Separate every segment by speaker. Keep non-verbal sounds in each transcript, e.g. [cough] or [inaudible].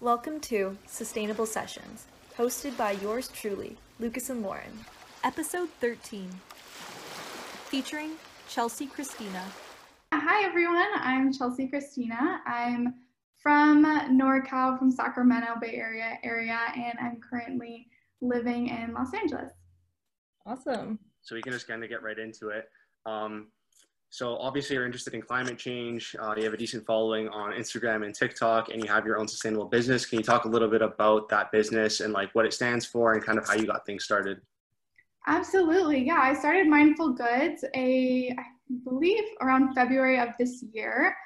Speaker 1: Welcome to Sustainable Sessions, hosted by yours truly, Lucas and Lauren. Episode 13, featuring Chelsea Christina.
Speaker 2: Hi, everyone. I'm Chelsea Christina. I'm from NorCal, from Sacramento Bay Area area, and I'm currently living in Los Angeles.
Speaker 1: Awesome.
Speaker 3: So we can just kind of get right into it. Um, so obviously you're interested in climate change. Uh, you have a decent following on Instagram and TikTok, and you have your own sustainable business. Can you talk a little bit about that business and like what it stands for and kind of how you got things started?
Speaker 2: Absolutely. Yeah, I started Mindful Goods a I believe around February of this year.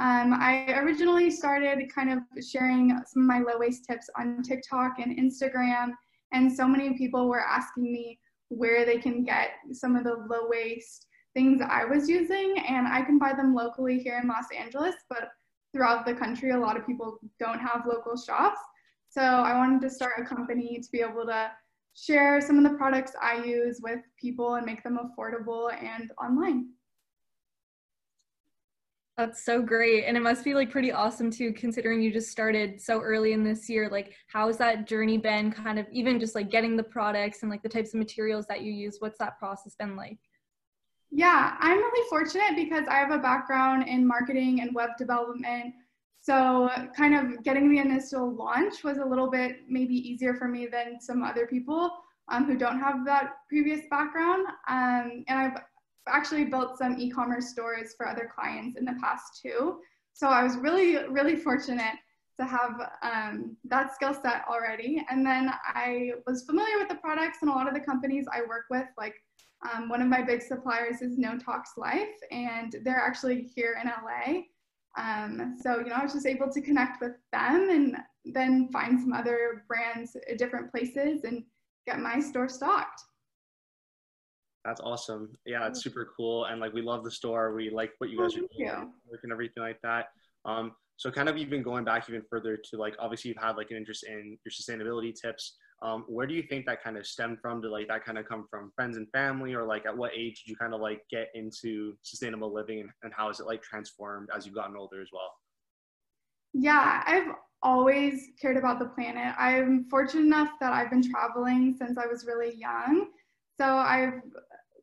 Speaker 2: Um, I originally started kind of sharing some of my low waste tips on TikTok and Instagram, and so many people were asking me where they can get some of the low waste things I was using, and I can buy them locally here in Los Angeles, but throughout the country, a lot of people don't have local shops. So I wanted to start a company to be able to share some of the products I use with people and make them affordable and online.
Speaker 1: That's so great. And it must be like pretty awesome too, considering you just started so early in this year. Like, how's that journey been kind of even just like getting the products and like the types of materials that you use? What's that process been like?
Speaker 2: Yeah, I'm really fortunate because I have a background in marketing and web development. So, kind of getting the initial launch was a little bit maybe easier for me than some other people um, who don't have that previous background. Um, and I've actually built some e-commerce stores for other clients in the past too. So I was really, really fortunate to have um, that skill set already. And then I was familiar with the products and a lot of the companies I work with, like um, one of my big suppliers is No Tox Life, and they're actually here in LA. Um, so, you know, I was just able to connect with them and then find some other brands at different places and get my store stocked.
Speaker 3: That's awesome. Yeah, it's super cool. And like, we love the store. We like what you guys oh, are doing and everything like that. Um, so kind of even going back even further to like, obviously you've had like an interest in your sustainability tips. Um, where do you think that kind of stemmed from? Did like that kind of come from friends and family or like at what age did you kind of like get into sustainable living and, and how has it like transformed as you've gotten older as well?
Speaker 2: Yeah, I've always cared about the planet. I'm fortunate enough that I've been traveling since I was really young. So I've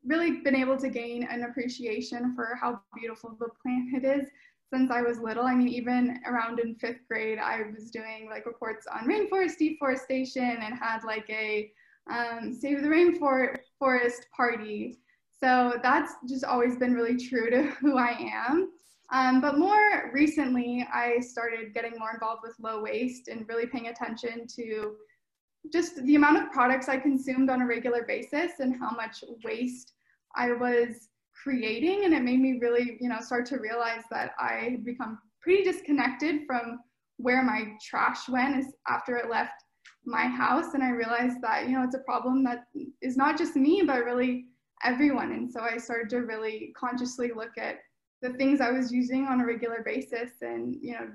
Speaker 2: really been able to gain an appreciation for how beautiful the planet is since I was little. I mean, even around in fifth grade, I was doing like reports on rainforest deforestation and had like a um, Save the Rainforest party. So that's just always been really true to [laughs] who I am. Um, but more recently, I started getting more involved with low waste and really paying attention to just the amount of products I consumed on a regular basis and how much waste I was creating. And it made me really, you know, start to realize that I had become pretty disconnected from where my trash went is after it left my house. And I realized that, you know, it's a problem that is not just me, but really everyone. And so I started to really consciously look at the things I was using on a regular basis and, you know,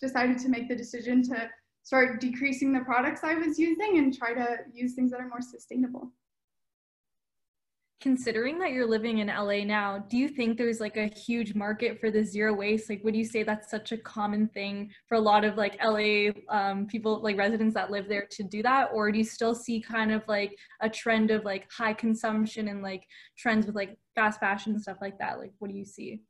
Speaker 2: decided to make the decision to start decreasing the products I was using and try to use things that are more sustainable.
Speaker 1: Considering that you're living in LA now, do you think there's like a huge market for the zero waste? Like, would you say that's such a common thing for a lot of like LA um, people, like residents that live there to do that? Or do you still see kind of like a trend of like high consumption and like trends with like fast fashion and stuff like that? Like, what do you see?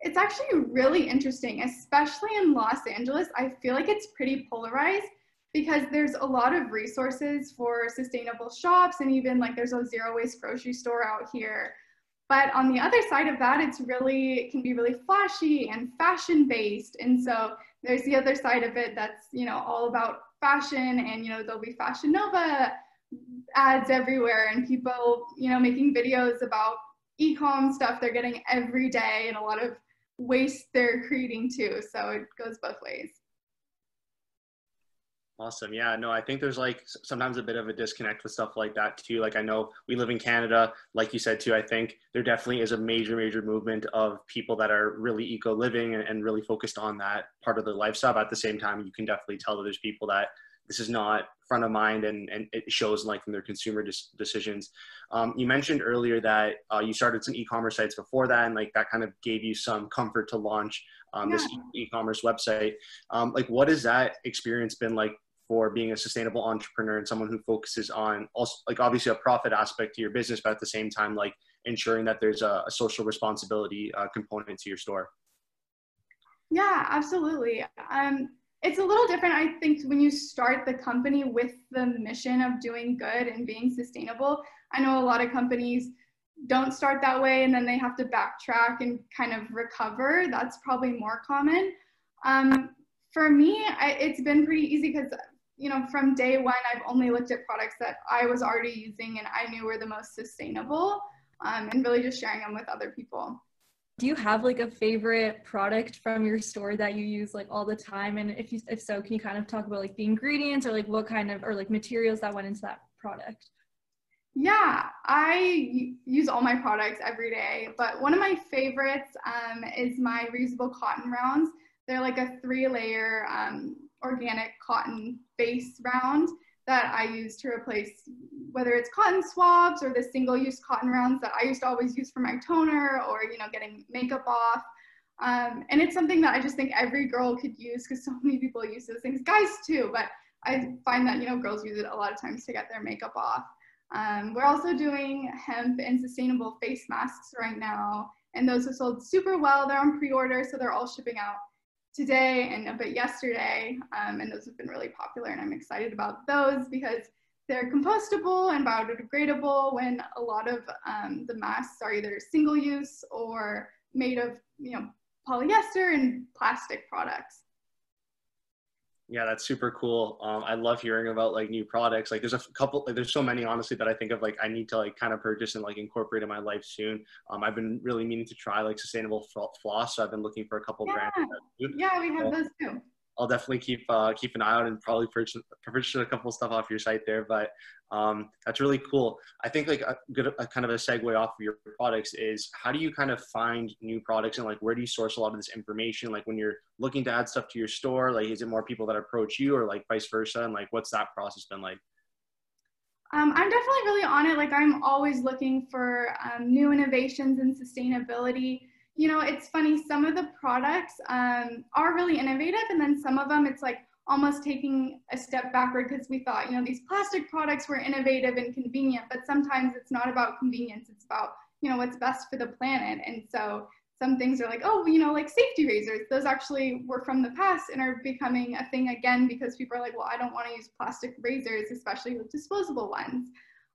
Speaker 2: It's actually really interesting, especially in Los Angeles. I feel like it's pretty polarized because there's a lot of resources for sustainable shops and even like there's a zero waste grocery store out here. But on the other side of that, it's really, it can be really flashy and fashion based. And so there's the other side of it that's, you know, all about fashion and, you know, there'll be Fashion Nova ads everywhere and people, you know, making videos about e-com stuff they're getting every day and a lot of waste they're creating too. So it goes both ways.
Speaker 3: Awesome. Yeah, no, I think there's like sometimes a bit of a disconnect with stuff like that too. Like I know we live in Canada, like you said too, I think there definitely is a major, major movement of people that are really eco living and, really focused on that part of their lifestyle. But at the same time, you can definitely tell that there's people that this is not front of mind and, and it shows like in their consumer decisions. Um, you mentioned earlier that uh, you started some e-commerce sites before that and like that kind of gave you some comfort to launch um, yeah. this e-commerce website. Um, like, what has that experience been like for being a sustainable entrepreneur and someone who focuses on also like obviously a profit aspect to your business, but at the same time, like ensuring that there's a, a social responsibility uh, component to your store?
Speaker 2: Yeah, absolutely. Um, it's a little different, I think, when you start the company with the mission of doing good and being sustainable. I know a lot of companies don't start that way and then they have to backtrack and kind of recover. That's probably more common. Um, for me, I, it's been pretty easy because, you know, from day one, I've only looked at products that I was already using and I knew were the most sustainable um, and really just sharing them with other people.
Speaker 1: Do you have like a favorite product from your store that you use like all the time? And if you, if so, can you kind of talk about like the ingredients or like what kind of, or like materials that went into that product?
Speaker 2: Yeah, I use all my products every day, but one of my favorites um, is my reusable cotton rounds. They're like a three layer um, organic cotton base round that I use to replace whether it's cotton swabs or the single use cotton rounds that I used to always use for my toner or, you know, getting makeup off. Um, and it's something that I just think every girl could use because [laughs] so many people use those things, guys too, but I find that, you know, girls use it a lot of times to get their makeup off. Um, we're also doing hemp and sustainable face masks right now, and those have sold super well. They're on pre-order, so they're all shipping out today and a bit yesterday, um, and those have been really popular, and I'm excited about those because they're compostable and biodegradable when a lot of um, the masks are either single use or made of you know polyester and plastic products.
Speaker 3: Yeah, that's super cool. Um, I love hearing about like new products. Like there's a couple, like, there's so many honestly that I think of like I need to like kind of purchase and like incorporate in my life soon. Um, I've been really meaning to try like sustainable floss, so I've been looking for a couple
Speaker 2: yeah.
Speaker 3: brands.
Speaker 2: Yeah, we have those too.
Speaker 3: I'll definitely keep uh, keep an eye out and probably purchase, purchase a couple of stuff off your site there. But um, that's really cool. I think like a good a kind of a segue off of your products is how do you kind of find new products and like where do you source a lot of this information? Like when you're looking to add stuff to your store, like is it more people that approach you or like vice versa? And like what's that process been like?
Speaker 2: Um, I'm definitely really on it. Like I'm always looking for um, new innovations and sustainability you know, it's funny, some of the products um, are really innovative, and then some of them it's like almost taking a step backward because we thought, you know, these plastic products were innovative and convenient, but sometimes it's not about convenience, it's about, you know, what's best for the planet. And so some things are like, oh, you know, like safety razors, those actually were from the past and are becoming a thing again because people are like, well, I don't want to use plastic razors, especially with disposable ones.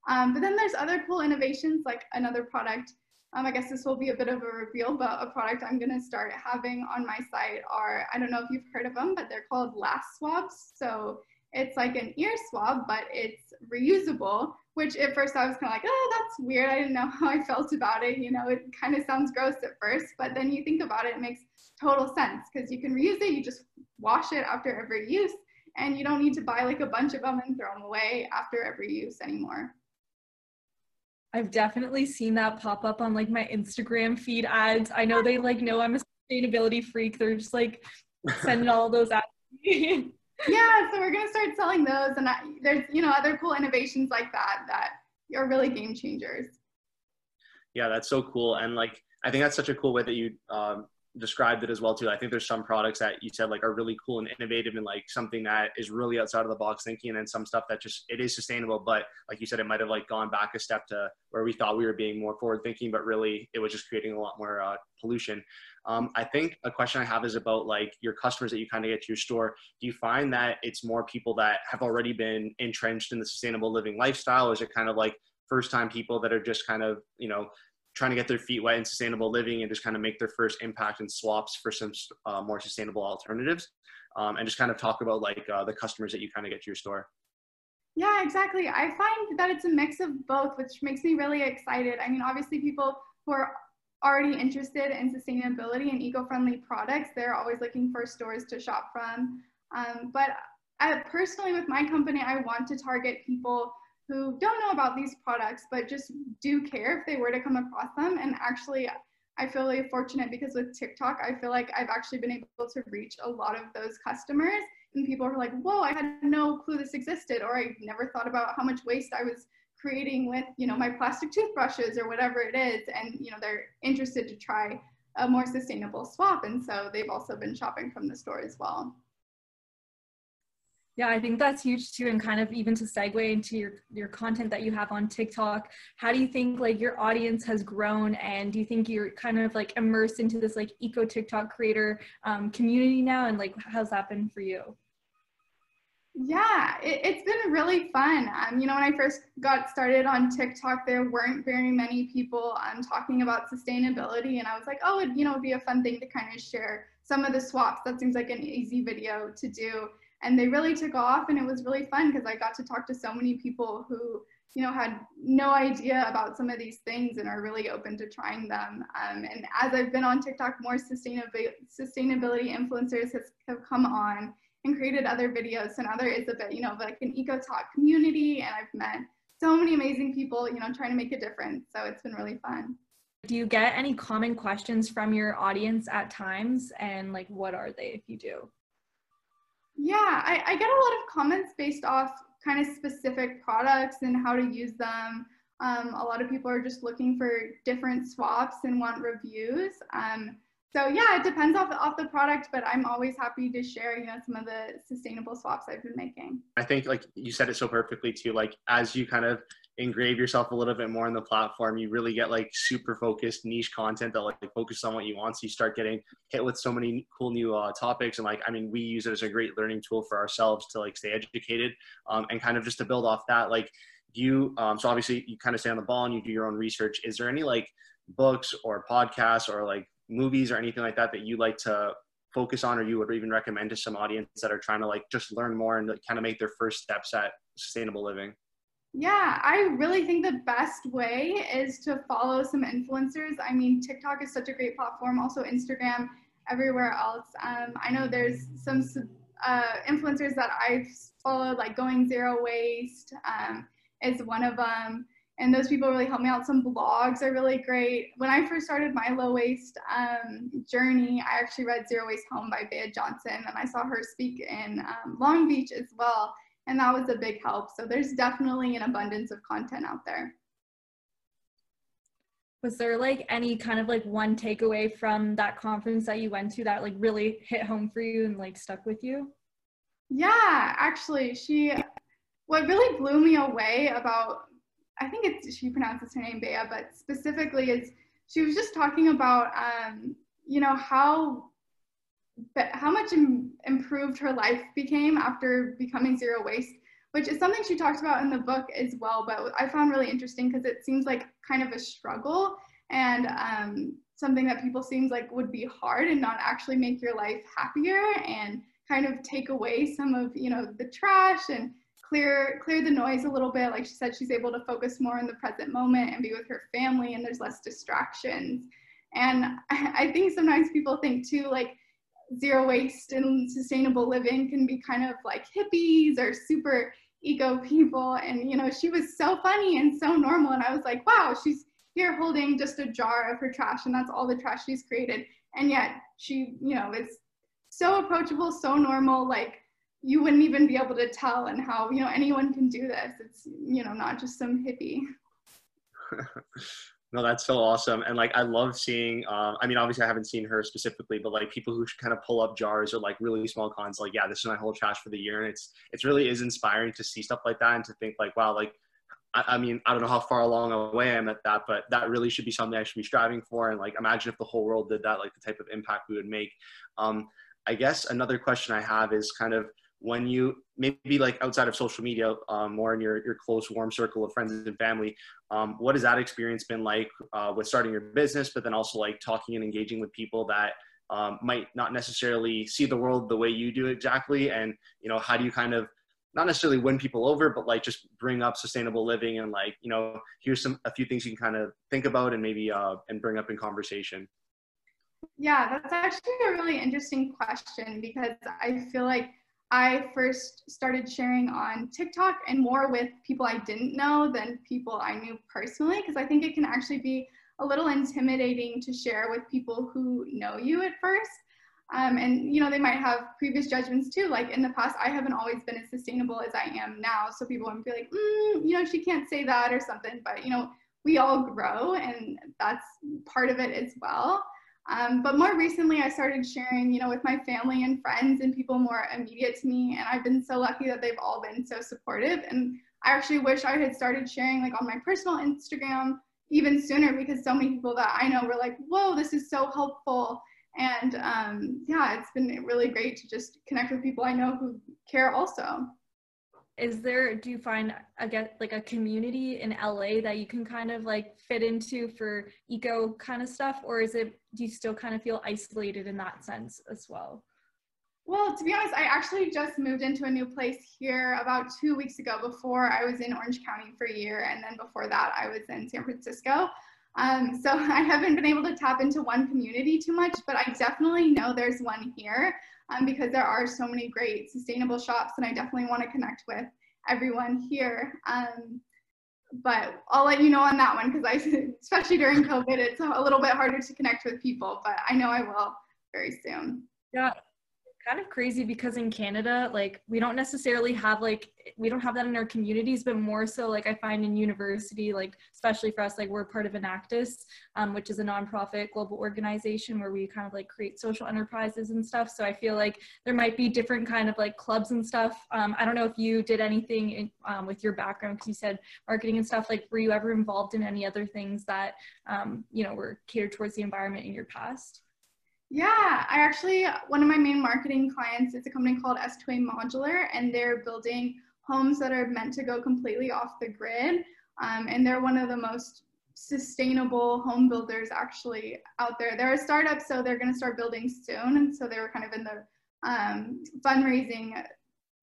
Speaker 2: Um, but then there's other cool innovations, like another product um, I guess this will be a bit of a reveal, but a product I'm going to start having on my site are, I don't know if you've heard of them, but they're called LastSwabs. So it's like an ear swab, but it's reusable, which at first I was kind of like, oh, that's weird. I didn't know [laughs] how I felt about it. You know, it kind of sounds gross at first, but then you think about it, it makes total sense because you can reuse it. You just wash it after every use and you don't need to buy like a bunch of them and throw them away after every use anymore.
Speaker 1: I've definitely seen that pop up on like my Instagram feed ads. I know they like know I'm a sustainability freak. They're just like sending all those ads. [laughs]
Speaker 2: yeah, so we're gonna start selling those, and I, there's you know other cool innovations like that that are really game changers.
Speaker 3: Yeah, that's so cool, and like I think that's such a cool way that you um, described it as well too. I think there's some products that you said like are really cool and innovative and like something that is really outside of the box thinking, and then some stuff that just it is sustainable, but like you said, it might have like gone back a step to where we thought we were being more forward thinking, but really it was just creating a lot more uh, pollution. Um, I think a question I have is about like your customers that you kind of get to your store. Do you find that it's more people that have already been entrenched in the sustainable living lifestyle, or is it kind of like first time people that are just kind of you know trying to get their feet wet in sustainable living and just kind of make their first impact and swaps for some uh, more sustainable alternatives um, and just kind of talk about like uh, the customers that you kind of get to your store.
Speaker 2: Yeah exactly. I find that it's a mix of both which makes me really excited. I mean obviously people who are already interested in sustainability and eco-friendly products they're always looking for stores to shop from. Um, but I, personally with my company i want to target people who don't know about these products, but just do care if they were to come across them. And actually, I feel really fortunate because with TikTok, I feel like I've actually been able to reach a lot of those customers. And people are like, whoa, I had no clue this existed, or I never thought about how much waste I was creating with, you know, my plastic toothbrushes or whatever it is. And, you know, they're interested to try a more sustainable swap. And so they've also been shopping from the store as well.
Speaker 1: Yeah, I think that's huge too. And kind of even to segue into your, your content that you have on TikTok, how do you think like your audience has grown? And do you think you're kind of like immersed into this like eco TikTok creator um, community now? And like, how's that been for you?
Speaker 2: Yeah, it, has been really fun. Um, you know, when I first got started on TikTok, there weren't very many people um, talking about sustainability. And I was like, oh, it, you know, it'd be a fun thing to kind of share some of the swaps. That seems like an easy video to do and they really took off and it was really fun because i got to talk to so many people who you know had no idea about some of these things and are really open to trying them. Um, and as i've been on tiktok more sustainability sustainability influencers has, have come on and created other videos so now there is a bit you know like an eco talk community. And i've met so many amazing people you know trying to make a difference. So it's been really fun.
Speaker 1: Do you get any common questions from your audience at times? And like what are they if you do
Speaker 2: yeah, I, I get a lot of comments based off kind of specific products and how to use them. Um, a lot of people are just looking for different swaps and want reviews. Um, so yeah, it depends off the, off the product, but I'm always happy to share, you know, some of the sustainable swaps I've been making.
Speaker 3: I think like you said it so perfectly too. Like as you kind of engrave yourself a little bit more on the platform, you really get like super focused niche content that like focus on what you want. So you start getting hit with so many cool new uh, topics. And like, I mean, we use it as a great learning tool for ourselves to like stay educated um, and kind of just to build off that. Like you, um, so obviously you kind of stay on the ball and you do your own research. Is there any like books or podcasts or like movies or anything like that that you like to focus on or you would even recommend to some audience that are trying to like just learn more and like, kind of make their first steps at sustainable living?
Speaker 2: Yeah, I really think the best way is to follow some influencers. I mean, TikTok is such a great platform, also Instagram, everywhere else. Um, I know there's some uh, influencers that I've followed, like Going Zero Waste um, is one of them. And those people really help me out. Some blogs are really great. When I first started my low waste um, journey, I actually read Zero Waste Home by Bea Johnson, and I saw her speak in um, Long Beach as well and that was a big help. So there's definitely an abundance of content out there.
Speaker 1: Was there like any kind of like one takeaway from that conference that you went to that like really hit home for you and like stuck with you?
Speaker 2: Yeah, actually, she, what really blew me away about, I think it's, she pronounces her name Bea, but specifically is she was just talking about, um, you know, how but how much Im- improved her life became after becoming zero waste, which is something she talks about in the book as well. But I found really interesting because it seems like kind of a struggle and um, something that people seems like would be hard and not actually make your life happier and kind of take away some of you know the trash and clear clear the noise a little bit like she said she's able to focus more in the present moment and be with her family and there's less distractions and [laughs] i think sometimes people think too like zero waste and sustainable living can be kind of like hippies or super eco people. And, you know, she was so funny and so normal. And I was like, wow, she's here holding just a jar of her trash and that's all the trash she's created. And yet she, you know, is so approachable, so normal. Like you wouldn't even be able to tell and how, you know, anyone can do this. It's, you know, not just some hippie. [laughs]
Speaker 3: No, that's so awesome. And like, I love seeing, uh, I mean, obviously I haven't seen her specifically, but like people who kind of pull up jars or like really small cons, like, yeah, this is my whole trash for the year. And it's, it's really is inspiring to see stuff like that and to think like, wow, like, I, I mean, I don't know how far along away I'm at that, but that really should be something I should be striving for. And like, imagine if the whole world did that, like the type of impact we would make. Um, I guess another question I have is kind of, when you maybe like outside of social media um, more in your, your close warm circle of friends and family um, what has that experience been like uh, with starting your business but then also like talking and engaging with people that um, might not necessarily see the world the way you do exactly? And you know how do you kind of not necessarily win people over but like just bring up sustainable living and like you know here's some a few things you can kind of think about and maybe uh, and bring up in conversation?
Speaker 2: Yeah that's actually a really interesting question because i feel like I first started sharing on TikTok and more with people I didn't know than people I knew personally, because I think it can actually be a little intimidating to share with people who know you at first. Um, and you know they might have previous judgments too. Like in the past, I haven't always been as sustainable as I am now, so people would be like, mm, you know, she can't say that or something. But you know, we all grow, and that's part of it as well. Um, but more recently, I started sharing, you know, with my family and friends and people more immediate to me. And I've been so lucky that they've all been so supportive. And I actually wish I had started sharing like on my personal Instagram even sooner because so many people that I know were like, whoa, this is so helpful. And um, yeah, it's been really great to just connect with people I know who care also
Speaker 1: is there do you find I guess like a community in LA that you can kind of like fit into for eco kind of stuff or is it do you still kind of feel isolated in that sense as well?
Speaker 2: Well, to be honest, I actually just moved into a new place here about two weeks ago. Before I was in Orange County for a year, and then before that, I was in San Francisco. Um, so [laughs] I haven't been able to tap into one community too much, but I definitely know there's one here um, because there are so many great sustainable shops and I definitely want to connect with everyone here. Um, but I'll let you know on that one because I, [laughs] especially during COVID, it's a little bit harder to connect with people, but I know I will very soon.
Speaker 1: Yeah, kind of crazy because in Canada, like we don't necessarily have like we don't have that in our communities, but more so like I find in university, like especially for us, like we're part of Enactus, um, which is a nonprofit global organization where we kind of like create social enterprises and stuff. So I feel like there might be different kind of like clubs and stuff. Um, I don't know if you did anything in, um, with your background because you said marketing and stuff. Like, were you ever involved in any other things that um, you know were catered towards the environment in your past?
Speaker 2: Yeah, I actually, one of my main marketing clients is a company called S2A Modular, and they're building homes that are meant to go completely off the grid. Um, and they're one of the most sustainable home builders actually out there. They're a startup, so they're going to start building soon. And so they were kind of in the um, fundraising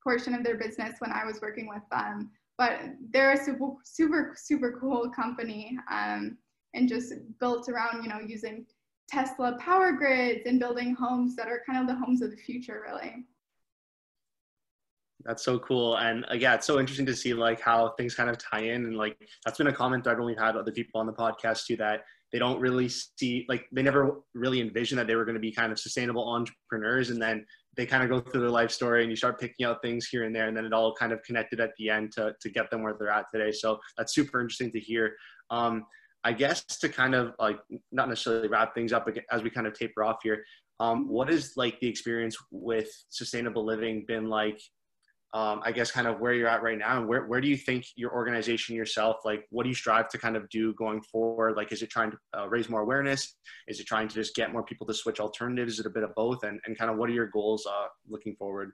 Speaker 2: portion of their business when I was working with them. But they're a super, super, super cool company um, and just built around, you know, using Tesla power grids and building homes that are kind of the homes of the future, really.
Speaker 3: That's so cool. And uh, yeah, it's so interesting to see like how things kind of tie in. And like, that's been a comment thread when we've had other people on the podcast too, that they don't really see, like they never really envisioned that they were going to be kind of sustainable entrepreneurs. And then they kind of go through their life story and you start picking out things here and there. And then it all kind of connected at the end to, to get them where they're at today. So that's super interesting to hear. Um, I guess to kind of like not necessarily wrap things up as we kind of taper off here, um, what is like the experience with sustainable living been like? Um, I guess kind of where you're at right now, and where where do you think your organization yourself like? What do you strive to kind of do going forward? Like, is it trying to uh, raise more awareness? Is it trying to just get more people to switch alternatives? Is it a bit of both? And and kind of what are your goals uh, looking forward?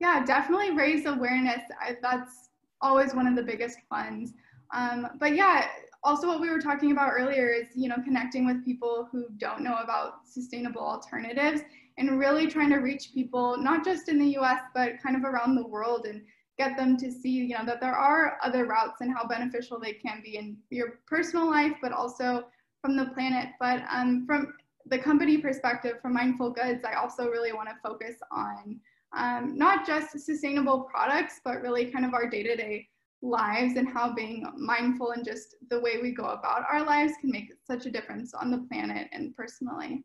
Speaker 2: Yeah, definitely raise awareness. I, that's always one of the biggest funds. Um, but yeah, also what we were talking about earlier is you know connecting with people who don't know about sustainable alternatives and really trying to reach people not just in the US but kind of around the world and get them to see you know that there are other routes and how beneficial they can be in your personal life but also from the planet. But um, from the company perspective from mindful goods i also really want to focus on um, not just sustainable products but really kind of our day-to-day lives and how being mindful and just the way we go about our lives can make such a difference on the planet and personally.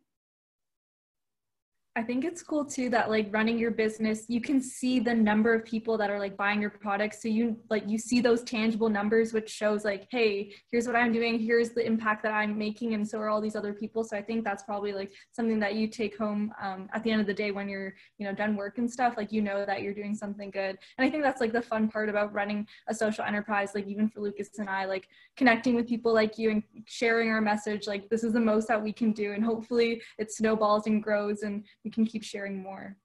Speaker 1: I think it's cool too that like running your business, you can see the number of people that are like buying your products. So you like you see those tangible numbers, which shows like, hey, here's what I'm doing, here's the impact that I'm making, and so are all these other people. So I think that's probably like something that you take home um, at the end of the day when you're you know done work and stuff. Like you know that you're doing something good. And I think that's like the fun part about running a social enterprise. Like even for Lucas and I, like connecting with people like you and sharing our message. Like this is the most that we can do, and hopefully it snowballs and grows and we can keep sharing more.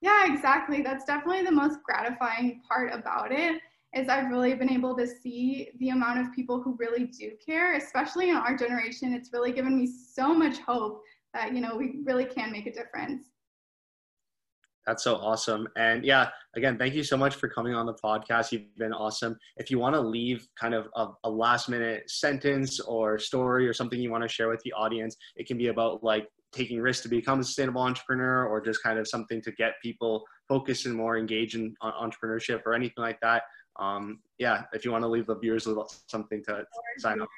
Speaker 2: Yeah, exactly. That's definitely the most gratifying part about it is I've really been able to see the amount of people who really do care, especially in our generation. It's really given me so much hope that, you know, we really can make a difference.
Speaker 3: That's so awesome. And yeah, again, thank you so much for coming on the podcast. You've been awesome. If you want to leave kind of a, a, last minute sentence or story or something you want to share with the audience, it can be about like taking risks to become a sustainable entrepreneur or just kind of something to get people focused and more engaged in entrepreneurship or anything like that. Um, yeah, if you want to leave the viewers with something to sign up.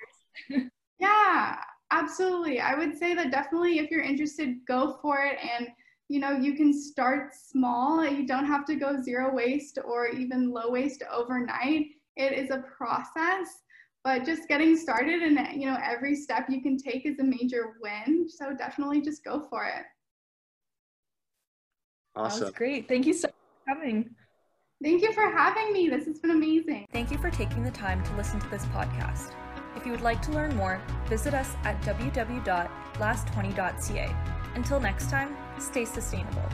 Speaker 3: [laughs]
Speaker 2: Yeah, absolutely. I would say that definitely if you're interested, go for it. And, you know, you can start small. You don't have to go zero waste or even low waste overnight. It is a process but just getting started and you know every step you can take is a major win. So definitely just go for it.
Speaker 3: Awesome.
Speaker 1: That was great. Thank you so much for coming.
Speaker 2: Thank you for having me. This has been amazing.
Speaker 1: Thank you for taking the time to listen to this podcast. If you would like to learn more, visit us at www.last20.ca. Until next time, stay sustainable.